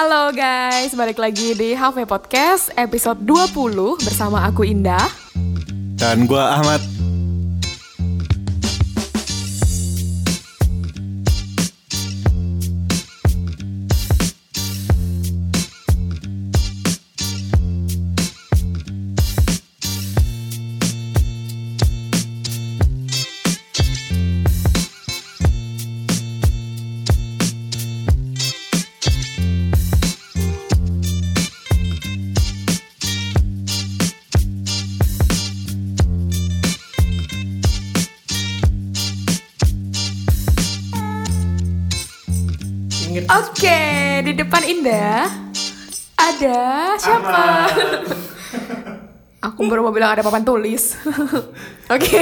Halo guys, balik lagi di Halfway Podcast episode 20 bersama aku Indah. Dan gua Ahmad. Ada siapa? aku baru mau bilang ada papan tulis. Oke.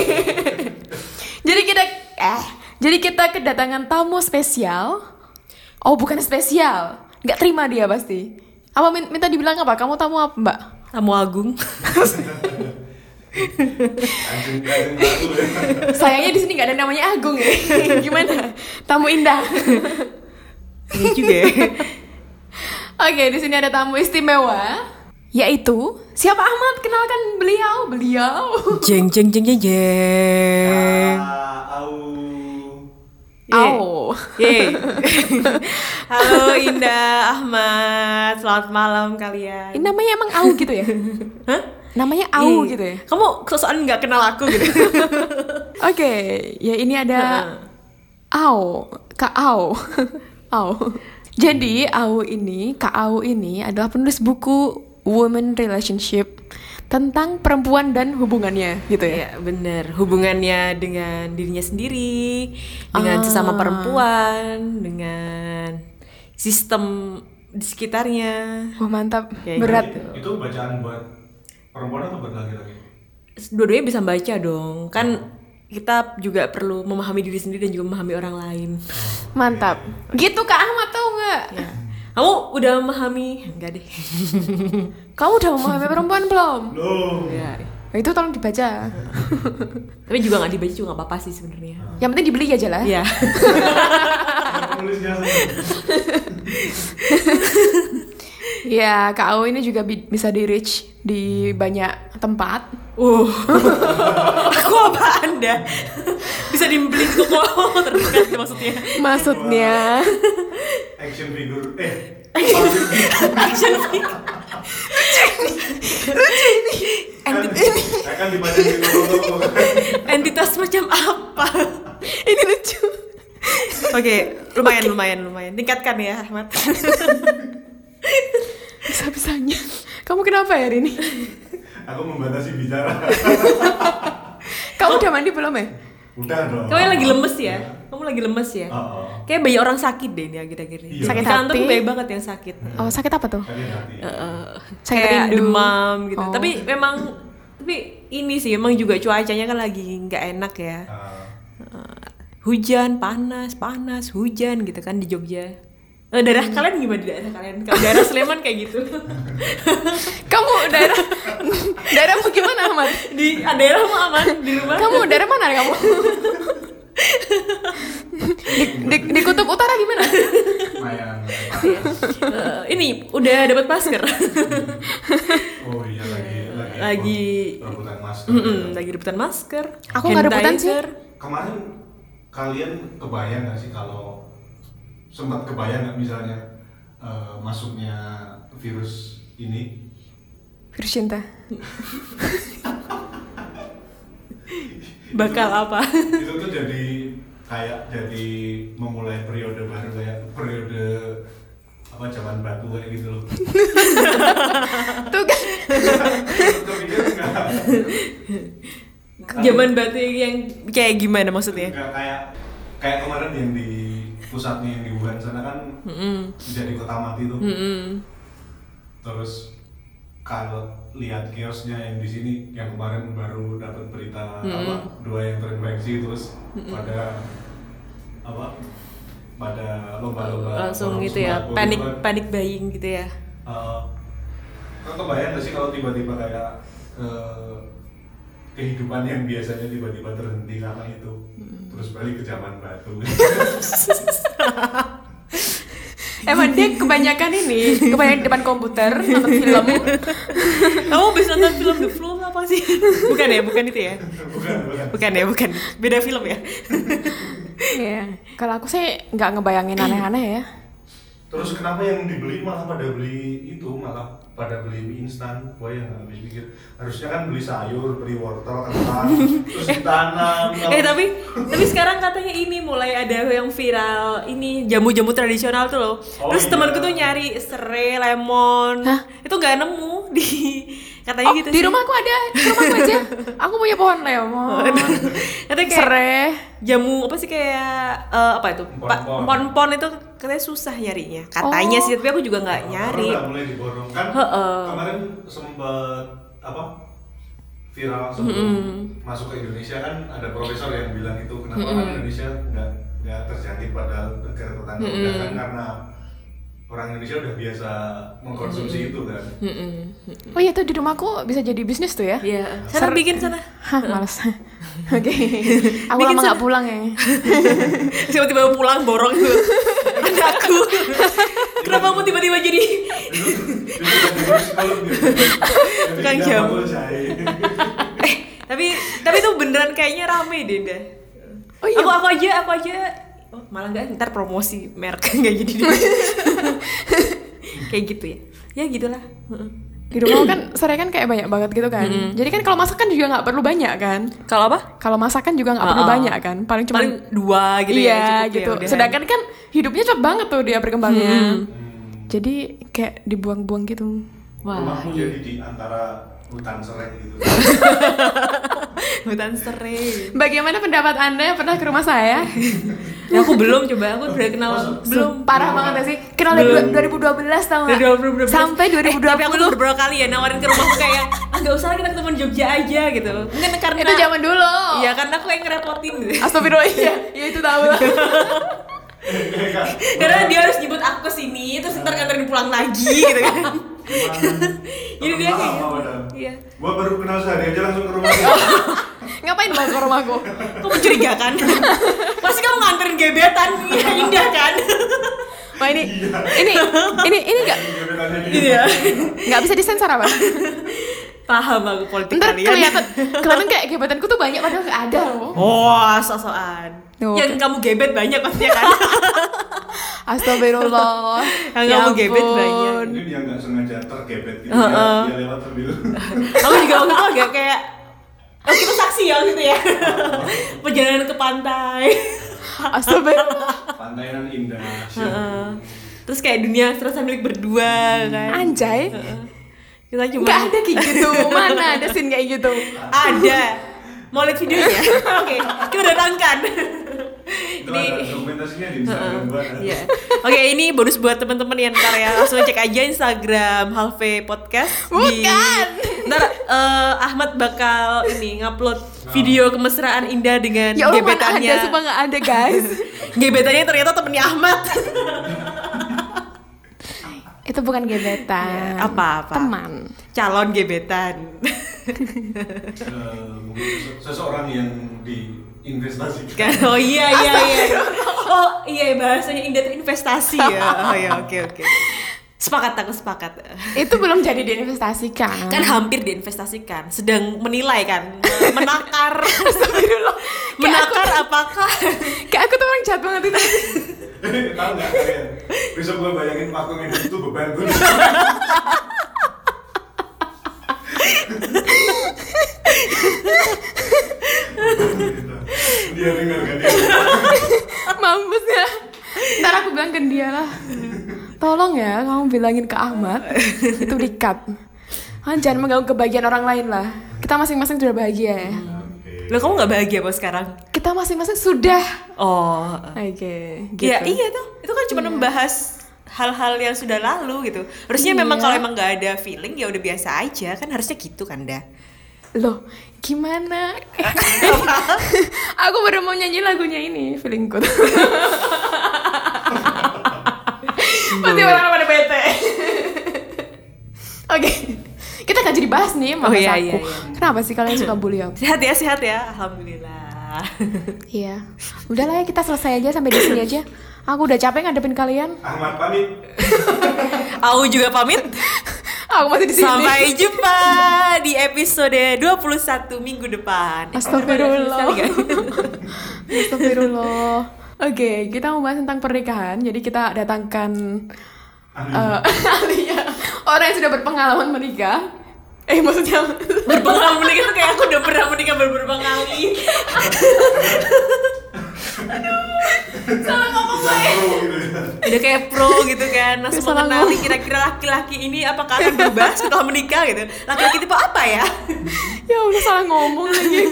jadi kita eh jadi kita kedatangan tamu spesial. Oh, bukan spesial. Nggak terima dia pasti. Apa min- minta dibilang apa? Kamu tamu apa, Mbak? Tamu Agung. Ya. Sayangnya di sini nggak ada namanya Agung ya. Gimana? Tamu Indah. Ini juga ya. Oke, di sini ada tamu istimewa, yaitu siapa Ahmad? Kenalkan beliau, beliau. Jeng jeng jeng jeng jeng. Ah, au. Au. Halo Indah, Ahmad, selamat malam kalian. Ini namanya emang Au gitu ya? Hah? Namanya Au Ih, gitu ya? Kamu sosokan nggak kenal aku gitu. Oke, ya ini ada Au, Kak Au. Au. Jadi Au ini, Kak Au ini adalah penulis buku Women Relationship tentang perempuan dan hubungannya gitu ya. Iya bener, hubungannya dengan dirinya sendiri, dengan Ah. sesama perempuan, dengan sistem di sekitarnya. Wah mantap, Kayak berat. gitu. Itu bacaan buat perempuan atau buat laki-laki? Dua-duanya bisa baca dong, kan kita juga perlu memahami diri sendiri dan juga memahami orang lain. Mantap. Gitu Kak Ahmad tau nggak? Ya. Kamu udah memahami? Enggak deh. Kamu udah memahami perempuan belum? Loh. ya. Nah, itu tolong dibaca. Tapi juga nggak dibaca juga nggak apa-apa sih sebenarnya. Yang penting dibeli aja lah. Iya. Ya, Kak Au ini juga bi- bisa di reach di banyak tempat. Uh. Aku apa Anda? Bisa dibeli di toko terdekat maksudnya. Maksudnya, action figure. Eh. Action figure. Enti akan dibaca di toko-toko. Entitas macam apa? ini lucu. Oke, lumayan lumayan lumayan. Tingkatkan ya, Ahmad. Bisa-bisanya. Kamu kenapa ya hari ini? Aku membatasi bicara. Kamu udah mandi belum ya? Udah dong. Kamu lagi lemes ya? Kamu lagi lemes ya? Oh, oh. Kayak banyak orang sakit deh ini akhir-akhir ini. Iya. Sakit Di kantor tuh banyak banget yang sakit. Oh, sakit apa tuh? Sakit hati. Sakit kayak rindu. demam gitu. Oh. Tapi memang tapi ini sih emang juga cuacanya kan lagi nggak enak ya. Hujan, panas, panas, hujan gitu kan di Jogja. Eh, daerah kalian gimana di daerah kalian? Kalau daerah Sleman kayak gitu. Kamu daerah daerahmu gimana, Ahmad? di ah, daerahmu aman di rumah? Kamu daerah mana kamu? di, di, di kutub utara gimana? Eh, ini udah dapat masker. Oh iya lagi lagi. Lagi- rebutan masker. Mm-mm, lagi rebutan masker. Aku nggak rebutan sih. Kemarin kalian kebayang nggak sih kalau sempat kebayang nggak misalnya eh, masuknya virus ini Virus cinta. Bakal apa? itu tuh jadi kayak jadi memulai periode baru kayak periode apa zaman batu kayak gitu loh. Tuh kan. Zaman batu yang kayak gimana maksudnya? Kayak kayak kemarin yang di pusatnya yang di Wuhan sana kan Mm-mm. jadi kota mati tuh. Mm-mm. Terus kalau lihat kiosnya yang di sini yang kemarin baru dapat berita apa dua yang terinfeksi terus pada apa pada lomba-lomba Langsung gitu ya, sembako panik gitu kan. panik buying gitu ya. Eh, kan kebayang gak sih kalau tiba-tiba kayak eh, kehidupan yang biasanya tiba-tiba terhenti karena itu terus balik ke zaman batu Emang dia kebanyakan ini, kebanyakan di depan komputer nonton film. Kamu habis nonton film The Flow apa sih? Bukan ya, bukan itu ya? bukan bukan Bukan ya, bukan. Beda film ya? Iya. Kalau aku sih nggak ngebayangin aneh-aneh ya. Terus kenapa yang dibeli malah pada beli itu malah pada beli mie instan gua yang nggak habis pikir harusnya kan beli sayur beli wortel kentang terus ditanam Eh tapi tapi sekarang katanya ini mulai ada yang viral ini jamu-jamu tradisional tuh loh. Oh, Terus iya. temanku tuh nyari serai, lemon. Hah? Itu nggak nemu di katanya Oh, gitu di sih. rumahku ada, di rumahku aja. Aku punya pohon lemon, Katanya kayak serai. jamu apa sih kayak eh, apa itu? Pon-pon itu katanya susah nyarinya. Katanya Oh. sih, tapi aku juga nggak nyari. Udah mulai diborong kan Heeh. kemarin sempat apa viral sebelum masuk ke Indonesia kan ada profesor yang bilang itu kenapa orang Indonesia nggak nggak terjangkit pada negara tetangga Udah kan karena orang Indonesia udah biasa mengkonsumsi itu kan Oh iya tuh di rumahku bisa jadi bisnis tuh ya. Iya. Sana bikin sana. Hah, males. Oke. Aku Bikin lama nggak pulang ya. Tiba-tiba pulang borong tuh anakku. Kenapa kamu tiba-tiba jadi Tukang jamu. eh tapi tapi itu beneran kayaknya rame deh dah. Oh iya. Aku aku aja aku aja oh, malah nggak ntar promosi merek nggak jadi deh. kayak gitu ya. Ya gitulah. Di rumahku kan serai kan kayak banyak banget gitu kan. Jadi kan kalau masakan juga nggak perlu banyak kan. Kalau apa? Kalau masakan juga nggak perlu Ah, ah. banyak kan. Paling cuma Paling dua gitu iya ya. cukup ya, gitu. udahan. Sedangkan kan hidupnya cepet banget tuh dia berkembangnya. Jadi kayak dibuang-buang gitu. Wah, iya. jadi di antara hutan serai gitu hutan serai. Bagaimana pendapat anda yang pernah ke rumah saya? Ya, aku belum coba, aku udah kenal belum. Parah banget sih? Kenal dari Belum. 2012 tau Dari gak? 2012. Sampai Eh, tapi aku 2020. beberapa kali ya nawarin ke rumahku kayak ah gak usah lah kita ketemu di Jogja aja gitu. Mungkin karena Itu zaman dulu. Iya karena aku yang ngerepotin gitu. Astagfirullah iya. Ya itu tahu lah. Karena dia harus jemput aku ke sini terus ntar nganterin pulang lagi gitu kan. Jadi dia kayak gitu. Iya. gua baru kenal sehari aja langsung ke rumah Ngapain bang ke rumahku? Kok mencurigakan? Pasti kamu nganterin gebetan ya, indah kan? Wah ini, ini, ini, ini gak, Gebetannya dia. Iya. nggak bisa disensor apa? Paham aku politik Ntar kalian. kelihatan, kelihatan kayak gebetanku tuh banyak padahal nggak ada loh. Oh, sosokan. Tuh. Yang kamu gebet banyak pasti kan. Astagfirullah. Yang Ya kamu gebet banyak. mungkin dia nggak sengaja tergebet gitu Heeh. dia, dia lewat sambil aku juga waktu itu agak kayak Oh kita saksi ya gitu ya Perjalanan ke pantai Astagfirullah. pantainan indah Heeh. Terus kayak dunia terasa milik berdua kan Anjay. Heeh. Kita cuma Nggak ada kayak gitu. Mana ada scene kayak gitu? Ada Mau lihat videonya? Oke, kita datangkan itu Ini dokumentasinya di Instagram kan. Iya. Oke, ini bonus buat teman-teman yang ntar ya langsung cek aja Instagram Halve Podcast di Bukan. ntar eh, Ahmad bakal ini ngupload video kemesraan Indah dengan Ya gebetannya. ada, sumpah nggak ada guys. Gebetannya ternyata temennya Ahmad. Itu bukan gebetan. Ya, apa-apa. Teman. Calon gebetan. Eh, sese- seseorang yang diinvestasikan Kan, oh iya iya iya. Oh iya bahasanya Indah itu investasi ya. Oh iya oke oke. Sepakat aku sepakat. Itu belum jadi diinvestasikan. Kan hampir diinvestasikan, sedang menilai kan, menakar. Menakar apakah kayak aku tuh orang jahat banget itu. Tahu nggak kalian bisa gua bayangin vakum ini itu beban gua dia dengar kan dia Mampus ya. Ntar aku bilang ke dia lah. Tolong ya, kamu bilangin ke Ahmad itu dikat. Ah, jangan mengganggu kebahagiaan orang lain lah. Kita masing-masing sudah bahagia ya. Lo kamu nggak bahagia apa sekarang? Kita masing-masing sudah. Oh, Oke, gitu. ya iya tuh. Itu kan cuma membahas hal-hal yang sudah lalu gitu. Harusnya memang Iya. kalau emang nggak ada feeling ya udah biasa aja kan harusnya gitu kan dah. Loh, gimana? aku baru mau nyanyi lagunya ini, Feeling Good. Pasti orang pada bete. Oke. Kita gak jadi bahas nih Oh, mama iya, aku. iya, iya. Kenapa sih kalian suka bully aku? Sehat ya sehat ya, alhamdulillah. Iya. Udahlah ya kita selesai aja sampai di sini aja. Aku udah capek ngadepin kalian. Ahmad pamit. Aku juga pamit. Aku masih di sini. Sampai jumpa di episode 21 minggu depan. Astagfirullah. Astagfirullah. Oke, kita mau bahas tentang pernikahan. Jadi kita datangkan Ahli. ahlinya orang yang sudah berpengalaman menikah. Eh maksudnya Berpengalaman menikah tuh kayak aku udah pernah menikah beberapa kali. salah ngomong gue. Pro gitu ya. Udah kayak pro gitu kan, langsung Salah mengenali kira-kira laki-laki ini apakah akan berubah setelah menikah gitu. Laki-laki tipe apa ya? Ya udah salah ngomong lagi.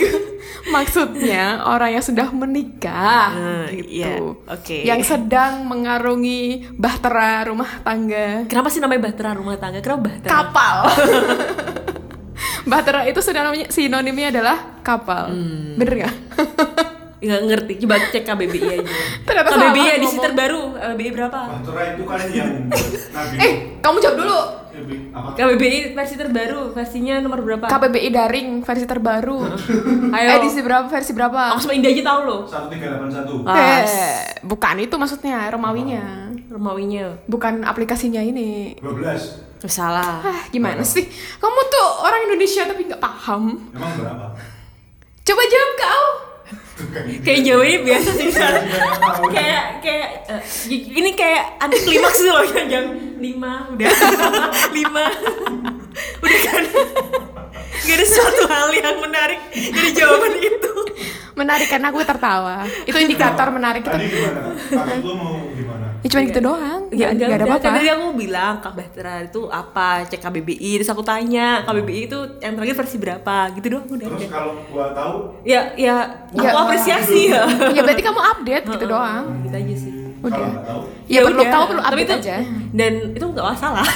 Maksudnya orang yang sudah menikah Hmm, gitu. iya, oke. Yang sedang mengarungi bahtera rumah tangga. Kenapa sih namanya bahtera rumah tangga? Kenapa bahtera? Kapal. bahtera itu sinonimnya, sinonimnya adalah kapal. Hmm. Bener gak? Nggak ngerti, coba cek KBBI aja. Ternyata KBBI edisi ngomong. terbaru, KBBI berapa? Bahtera itu kan yang Nabi. Eh, kamu jawab dulu. Eh? KBBI versi terbaru, versinya nomor berapa? KBBI daring versi terbaru. Ayo. Edisi berapa? Versi berapa? Aku sama Indah aja tahu loh. 1381. Ah. Eh, bukan itu maksudnya Romawinya. Romawinya. Bukan aplikasinya ini. 12. Oh, salah. Ah, gimana sih? Kamu tuh orang Indonesia tapi nggak paham. Emang berapa? Coba jawab kau. Kayak Jawa ini biasa sih Sar. kayak kayak eh, ini kayak anti klimaks loh yang jam lima udah lima udah kan gak ada suatu hal yang menarik dari jawaban itu Menarik karena gue tertawa. Itu indikator menarik kita. Tadi gimana? Lu mau gimana? Ya cuma gitu doang. Ya, Nggak nggak ada apa-apa. Tadi aku bilang Kak Bahtera itu apa cek KBBI terus aku tanya KBBI itu yang terakhir versi berapa gitu doang udah Terus kalau gua tahu ya ya Ya. aku apresiasi ya Ya berarti kamu update gitu doang. gitu aja sih Udah. tahu Ya, perlu tahu perlu update itu, aja. dan itu nggak masalah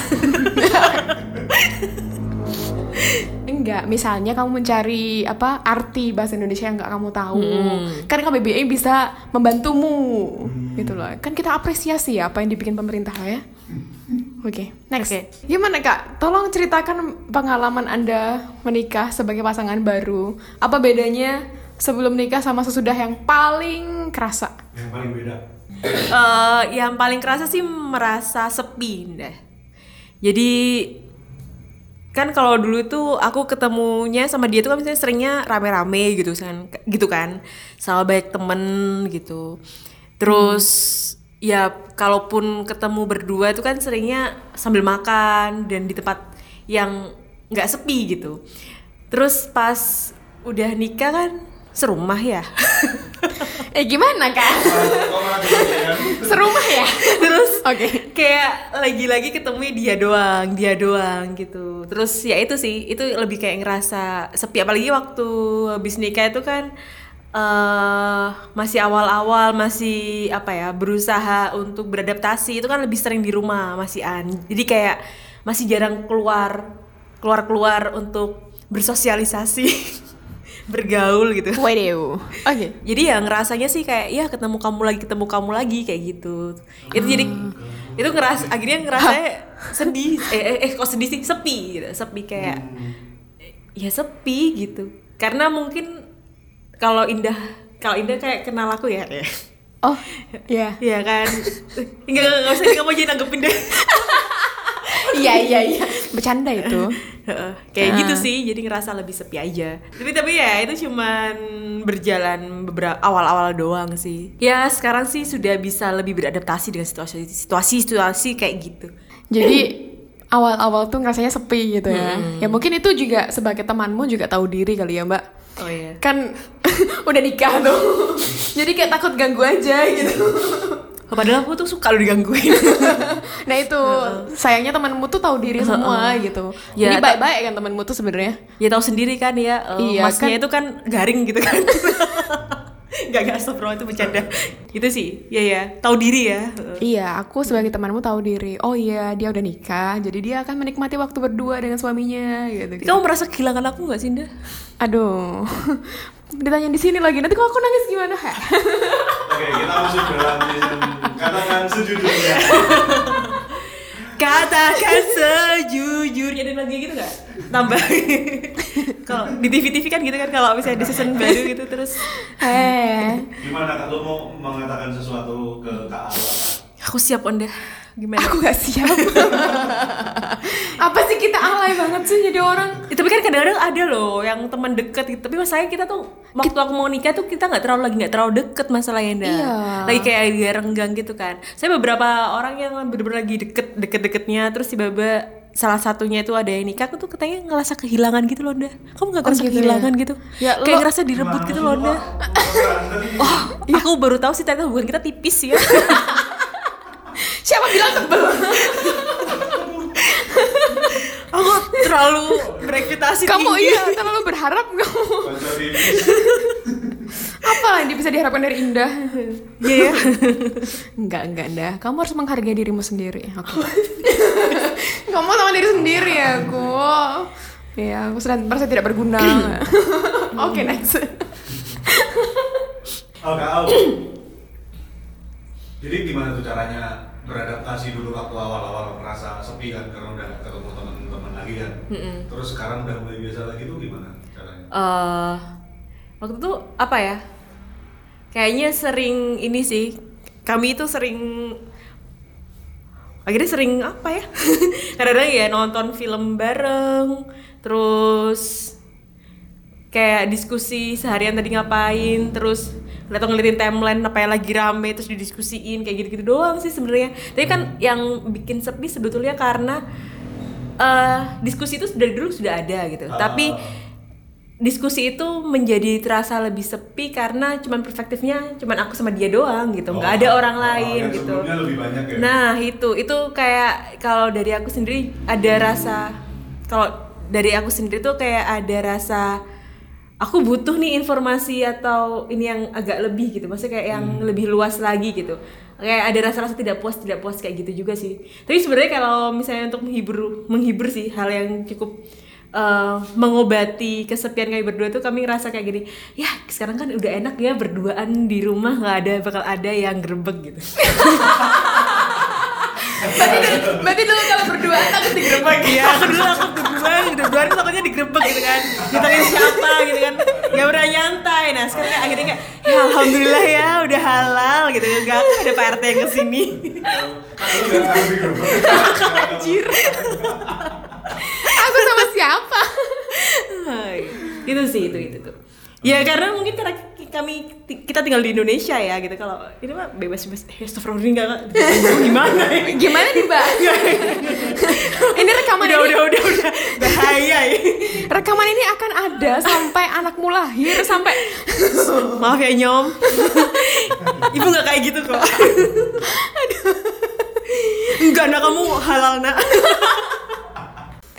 Enggak, misalnya kamu mencari apa arti bahasa Indonesia yang nggak kamu tahu. Hmm. Kan KBBI bisa membantumu. Gitu loh. Kan kita apresiasi ya apa yang dibikin pemerintah lah ya. Oke, next. Oke. Gimana Kak? Tolong ceritakan pengalaman Anda menikah sebagai pasangan baru. Apa bedanya sebelum nikah sama sesudah yang paling kerasa? yang paling beda. Eh, yang paling kerasa sih merasa sepi deh. Jadi kan kalau dulu tuh aku ketemunya sama dia tuh kan misalnya seringnya rame-rame gitu kan gitu kan. Sama banyak temen gitu. Terus ya kalaupun ketemu berdua itu kan seringnya sambil makan dan di tempat yang nggak sepi gitu. Terus pas udah nikah kan serumah ya Eh gimana kegedean? Serumah ya? terus Oke. kayak lagi-lagi ketemunya dia doang dia doang gitu terus ya itu sih itu lebih kayak ngerasa sepi apalagi waktu habis nikah itu kan eh masih awal-awal masih apa ya berusaha untuk beradaptasi itu kan lebih sering di rumah masih an jadi kayak masih jarang keluar keluar keluar untuk bersosialisasi bergaul gitu. Waduh. Oke. jadi ya ngerasanya sih kayak ya ketemu kamu lagi ketemu kamu lagi kayak gitu. Itu jadi itu ngeras akhirnya ngerasanya sedih. Eh, eh, eh kok sedih sih? Sepi gitu. Sepi kayak ya sepi gitu. Karena mungkin kalau indah kalau indah kayak kenal aku ya Oh, ya. Iya kan? Nggak nggak usah kamu aja nanggepin deh Iya iya iya. Bercanda itu. Heeh, kayak Ah. gitu sih jadi ngerasa lebih sepi aja tapi tapi ya itu cuman berjalan beberapa awal-awal doang sih ya sekarang sih sudah bisa lebih beradaptasi dengan situasi situasi situasi kayak gitu Jadi awal-awal tuh ngerasanya sepi gitu ya. Ya mungkin itu juga sebagai temanmu juga tahu diri kali ya, Mbak. oh iya Kan udah nikah tuh. Jadi kayak takut ganggu aja gitu. Oh, padahal aku tuh suka lo digangguin. Nah itu. Sayangnya temanmu tuh tahu diri semua gitu. Ya, Jadi ta- baik-baik kan temanmu tuh sebenarnya. ya tahu sendiri kan ya. Eh, Iya, masnya kan- itu kan garing gitu kan. Gak gak astagfirullah itu bercanda. Itu sih. Ya ya. Tahu diri ya. Iya, aku sebagai temanmu tahu diri. Oh iya, dia udah nikah, jadi dia akan menikmati waktu berdua dengan suaminya gitu. kamu merasa kehilangan aku nggak sih Indah? Aduh, ditanya di sini lagi. Nanti kalau aku nangis gimana? Oke, kita masuk dalam season katakan sejujurnya. Katakan sejujurnya dan lagi gitu nggak? Tambah. kalau di TV-TV kan gitu kan kalau misalnya di season baru gitu terus Eh, Gimana kak, lu mau mengatakan sesuatu ke Kak Alwa? Aku siap Onda. Gimana? aku gak siap. Apa sih kita alay banget sih jadi orang? Ya, tapi kan kadang-kadang ada loh yang teman deket gitu. Tapi masalahnya kita tuh waktu aku mau nikah tuh kita nggak terlalu lagi nggak terlalu deket masalahnya Nda. Iya. Lagi kayak dia renggang gitu kan. Saya beberapa orang yang bener-bener lagi deket deket-deketnya terus tiba-tiba salah satunya itu ada yang nikah aku tuh katanya ngerasa kehilangan gitu loh Nda. Kamu nggak Oh, ngerasa gitu kehilangan ya? gitu? Ya, kayak lo- ngerasa direbut gitu loh nih. Oh, aku baru tahu sih ternyata hubungan kita tipis ya. Siapa bilang tebel? aku terlalu berekspektasi kamu tinggi. iya terlalu berharap kamu. Apa lah yang bisa diharapkan dari Indah? Iya ya. Enggak, enggak, Indah. Kamu harus menghargai dirimu sendiri. Oke. kamu sama diri sendiri ya, aku. Ya, aku sudah merasa tidak berguna. Oke, next. Oh Kak Al. Jadi gimana tuh caranya beradaptasi dulu waktu awal-awal merasa sepi kan karena udah ketemu teman-teman lagi kan. Terus sekarang udah mulai biasa lagi tuh gimana caranya? eh waktu itu apa ya? Kayaknya sering ini sih. Kami itu sering akhirnya sering apa ya? Kadang-kadang ya nonton film bareng, terus kayak diskusi seharian tadi ngapain, terus atau ngeliatin timeline apa yang lagi rame terus didiskusiin kayak gitu-gitu doang sih sebenarnya. Tapi kan yang bikin sepi sebetulnya karena eh diskusi itu dari dulu sudah ada gitu. Ah. Tapi diskusi itu menjadi terasa lebih sepi karena cuman perspektifnya cuman aku sama dia doang gitu nggak Oh, ada orang oh, lain gitu lebih banyak ya? nah itu itu kayak kalau dari aku sendiri ada rasa kalau dari aku sendiri tuh kayak ada rasa aku butuh nih informasi atau ini yang agak lebih gitu. Maksudnya kayak yang Hmm. lebih luas lagi gitu. Kayak ada rasa-rasa tidak puas tidak puas kayak gitu juga sih. Tapi sebenarnya kalau misalnya untuk menghibur menghibur sih hal yang cukup eh, mengobati kesepian kami berdua tuh kami ngerasa kayak gini ya sekarang kan udah enak ya berduaan di rumah nggak ada bakal ada yang gerbek gitu berarti, dulu, berarti dulu kalau berdua takut digerebek. Iya, aku dulu aku berdua, udah dua hari takutnya digerebek gitu kan Ditanya siapa gitu kan Gak pernah nyantai Nah sekarang akhirnya kayak Ya Alhamdulillah ya udah halal gitu Gak ada Pak RT yang ke sini. Anjir. aku sama siapa? Itu sih, itu, itu tuh Ya karena mungkin karena kami kita tinggal di Indonesia ya gitu. Kalau ini mah bebas bebas eh Astagfirullah enggak enggak. Gimana? Ya Gimana nih, Mbak? ini rekaman udah ini. udah udah udah. Bahaya ya. Rekaman ini akan ada sampai anakmu lahir sampai maaf ya nyom. Ibu nggak kayak gitu kok. Enggak nak kamu halal nak.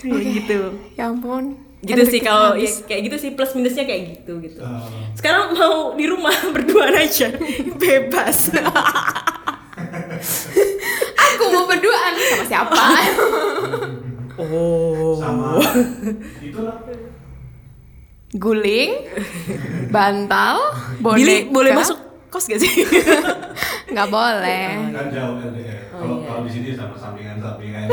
Kayak gitu. ya ampun gitu sih kalau ya, kayak gitu sih plus minusnya kayak gitu gitu. Ah. sekarang mau di rumah berduaan aja bebas. Aku mau berduaan sama siapa? Oh. Sama. Itulah. guling bantal boneka Billy boleh masuk kos gak sih? Nggak boleh. Kan jauh LDR. Oh, Kalau iya. kalau di sini sama sampingan-sampingan.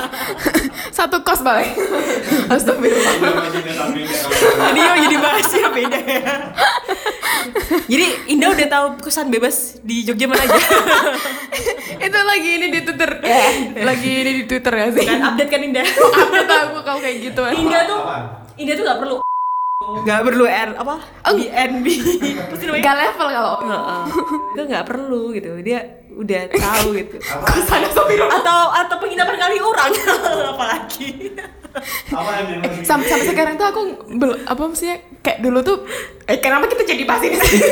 satu kos balik astagfirullah. Kalau jadi yo jadi bahas ya beda ya jadi Indah udah tahu kosan bebas di Jogja mana aja? Itu lagi ini di twitter. Lagi ini di twitter ya sih. Kan update kan Indah? Aku tahu kau kayak gitu. Kan Indah tuh? Indah tuh gak perlu Gak perlu R apa? BNB Terus namanya gak level kalau Heeh. Itu gak perlu gitu. Dia udah tahu gitu? Atau atau penginapan kali orang. Apalagi. Apa yang masih? sampai, sampai sekarang tuh aku bel, apa maksudnya? Kayak dulu tuh eh kenapa kita jadi bahas ini? Sih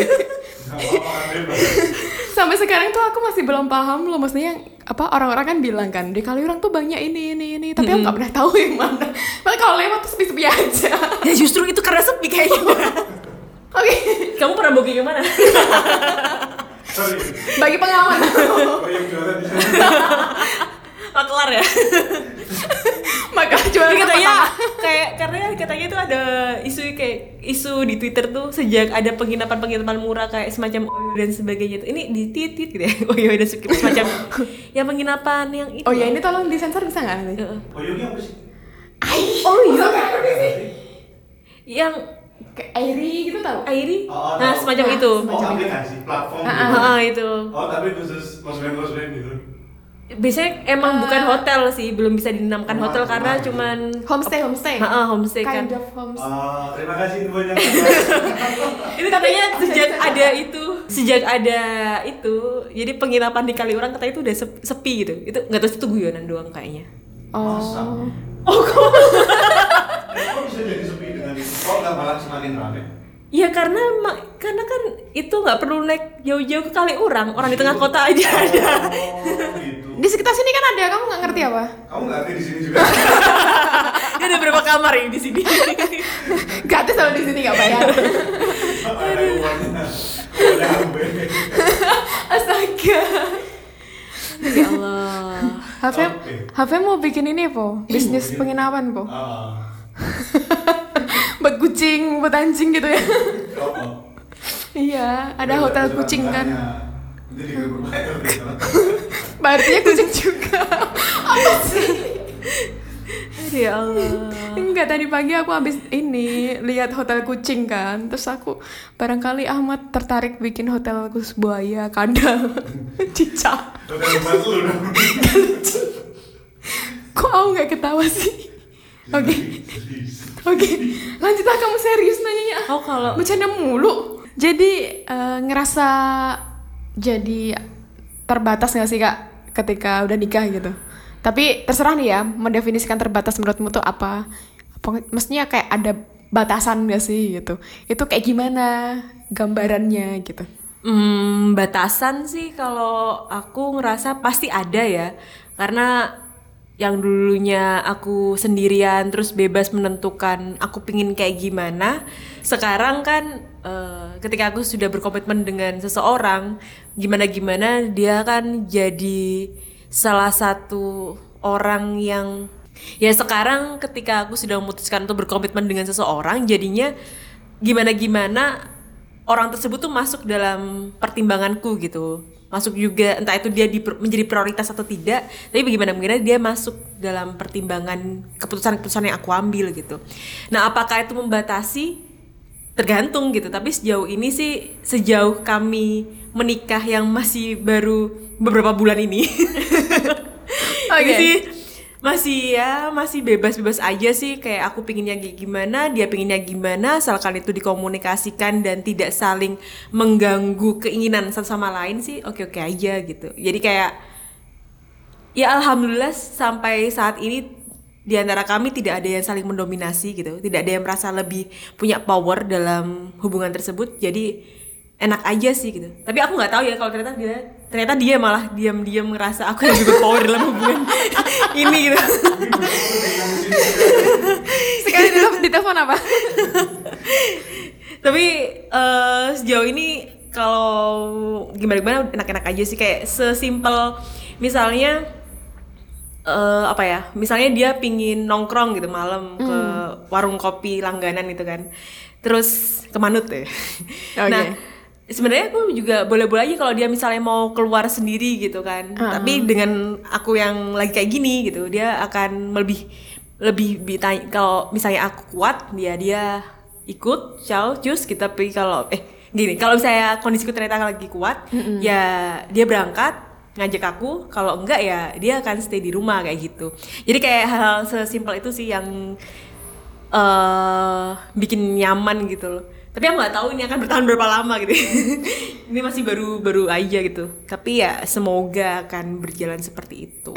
Sampai sekarang tuh aku masih belum paham loh. Maksudnya apa orang-orang kan bilang kan di Kaliurang tuh banyak ini ini ini. Tapi aku nggak pernah tahu yang mana. Malah kalau lewat tuh sepi-sepi aja. Ya justru itu karena sepi kayaknya. Oke. Kamu pernah booking ke mana? Sorry. bagi pengalaman Oh sana. Maklar ya maka Tapi katanya kayak karena katanya itu ada isu kayak isu di Twitter tuh sejak ada penginapan-penginapan murah kayak semacam Oyo dan sebagainya tuh. Ini di titit gitu ya. Oyo dan se- semacam ya penginapan yang itu. oh ya ini tolong disensor bisa nggak nanti Heeh. Oh Yogi apa sih? Oh iya. yang Kayak Airi gitu tau? Airi Oh, nah tahu. semacam Nah, itu Oh, aplikasi, platform Ah, gitu. Ah, itu Oh, tapi khusus cosplay-cosplay gitu. Biasanya emang bukan hotel sih belum bisa dinamakan Rumah, hotel karena rumah. cuman Homestay, homestay. Ah, ah, homestay kan Kind of homestay. Oh, terima kasih infonya. itu katanya sejak ada itu sejak ada itu jadi penginapan di Kaliurang katanya itu udah sep- sepi gitu itu nggak tahu itu guyonan doang kayaknya Masa? Oh. oh kok Kok bisa jadi sepi dengan itu? Kok nggak malah semakin rame? ya karena karena kan itu nggak perlu naik jauh-jauh ke Kaliurang orang di tengah kota aja ada Oh, gitu. Di sekitar sini kan ada, kamu nggak ngerti apa? Kamu nggak ngerti di sini juga? Ini ada berapa kamar ini di sini Gratis kalau di sini nggak bayar. Ada uangnya. Ada hambe. Astaga. ya Allah HP, Oke. HP mau bikin ini po, bisnis penginapan po, Ah, buat kucing, buat anjing gitu ya. oh, oh. iya, ada hotel kucing kan. makanya. Berarti kucing juga. apa sih? Aduh, ya Allah Enggak tadi pagi aku habis ini lihat hotel kucing kan, terus aku barangkali Ahmad tertarik bikin hotel kus buaya, kandang, cicak. Kok aku nggak ketawa sih? Oke, Serius. oke, lanjutlah kamu serius nanyanya. oh kalau Bercanda mulu. Jadi eh, ngerasa jadi terbatas nggak sih kak ketika udah nikah gitu? Tapi terserah nih ya, mendefinisikan terbatas menurutmu tuh apa? Apa mestinya kayak ada batasan gak sih gitu? Itu kayak gimana gambarannya gitu? Hmm, batasan sih kalau aku ngerasa pasti ada ya. Karena yang dulunya aku sendirian terus bebas menentukan aku pingin kayak gimana. Sekarang kan eh, ketika aku sudah berkomitmen dengan seseorang, gimana-gimana dia kan jadi salah satu orang yang ya sekarang ketika aku sudah memutuskan untuk berkomitmen dengan seseorang jadinya gimana-gimana orang tersebut tuh masuk dalam pertimbanganku gitu. Masuk juga entah itu dia di- menjadi prioritas atau tidak tapi bagaimana bagaimana dia masuk dalam pertimbangan keputusan-keputusan yang aku ambil gitu. Nah apakah itu membatasi tergantung gitu. Tapi sejauh ini sih sejauh kami menikah yang masih baru beberapa bulan ini. Oke. ini sih masih ya masih bebas-bebas aja sih. Kayak aku pinginnya gimana dia pinginnya gimana. Asalkan itu dikomunikasikan dan tidak saling mengganggu keinginan satu sama lain sih oke oke aja gitu. Jadi kayak ya alhamdulillah sampai saat ini di antara kami tidak ada yang saling mendominasi gitu. Tidak ada yang merasa lebih punya power dalam hubungan tersebut. Jadi enak aja sih gitu. Tapi aku nggak tahu ya kalau ternyata dia ternyata dia malah diam-diam ngerasa aku yang lebih berpower dalam hubungan ini gitu. Sekali dulu di telepon apa? tapi eh, sejauh ini kalau gimana gimana enak-enak aja sih. Kayak sesimpel misalnya eh, apa ya misalnya dia pingin nongkrong gitu malam ke warung kopi langganan gitu kan. Terus ke Manut ya. Oke. nah sebenarnya aku juga boleh-boleh aja kalau dia misalnya mau keluar sendiri gitu kan. Tapi dengan aku yang lagi kayak gini gitu dia akan lebih lebih ditanya kalau misalnya aku kuat dia dia ikut ciao cus kita pergi kalau eh gini kalau misalnya kondisiku ternyata lagi kuat ya dia berangkat ngajak aku kalau enggak ya dia akan stay di rumah kayak gitu. Jadi kayak hal, -hal sesimpel itu sih yang eh bikin nyaman gitu loh. Tapi aku nggak tahu ini akan bertahan berapa lama gitu. Ini masih baru baru aja gitu. Tapi ya semoga akan berjalan seperti itu.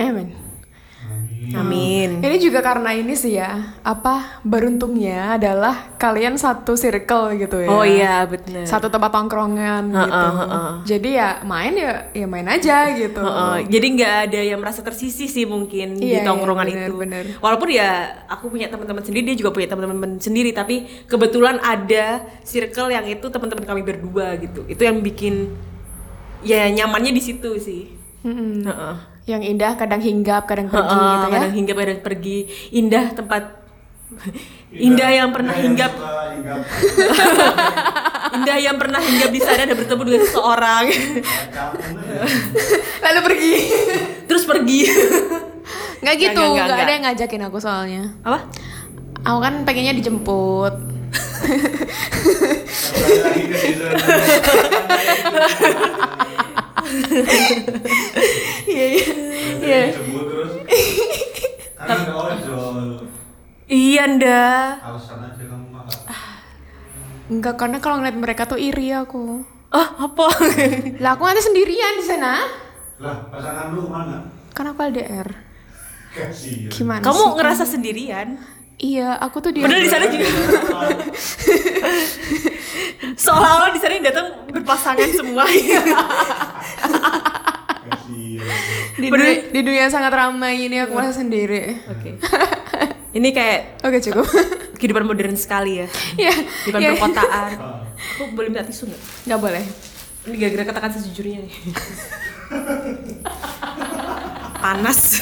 Amin Ini juga karena ini sih ya, apa beruntungnya adalah kalian satu circle gitu ya. oh iya benar Satu tempat tongkrongan gitu. heeh. Jadi ya main ya ya main aja gitu. Heeh, jadi nggak ada yang merasa tersisih sih mungkin di Iya, iya, tongkrongan bener, itu. bener. Walaupun ya aku punya teman-teman sendiri, dia juga punya teman-teman sendiri, tapi kebetulan ada circle yang itu teman-teman kami berdua gitu. Itu yang bikin ya nyamannya di situ sih. Mm-mm. Heeh. Yang indah kadang hinggap, kadang pergi Heeh, gitu ya. kadang hinggap kadang pergi. Indah tempat Indah yang pernah hinggap, hinggap. indah yang pernah hinggap di sana dan bertemu dengan seseorang. Lalu pergi. terus pergi. Nggak gitu, Nggak, nggak nggak, ada yang ngajakin aku soalnya. Apa? Aku kan pengennya dijemput. Enggak karena kalau ngeliat mereka tuh iri aku. Ah apa? Lah aku nanti sendirian di sana. Lah, pasangan lu mana? Kan aku LDR. Kasihan. Gimana Kamu sih? ngerasa sendirian? Iya, aku tuh di Padahal di sana juga seolah-olah di sana yang datang berpasangan semua. Di dunia, di dunia sangat ramai ini aku merasa sendiri. Oke. Ini kayak Oke cukup. Kehidupan modern sekali ya. Iya. Kehidupan iya. perkotaan. Aku boleh minta tisu nggak? Nggak boleh. Ini gara-gara katakan sejujurnya nih. Panas.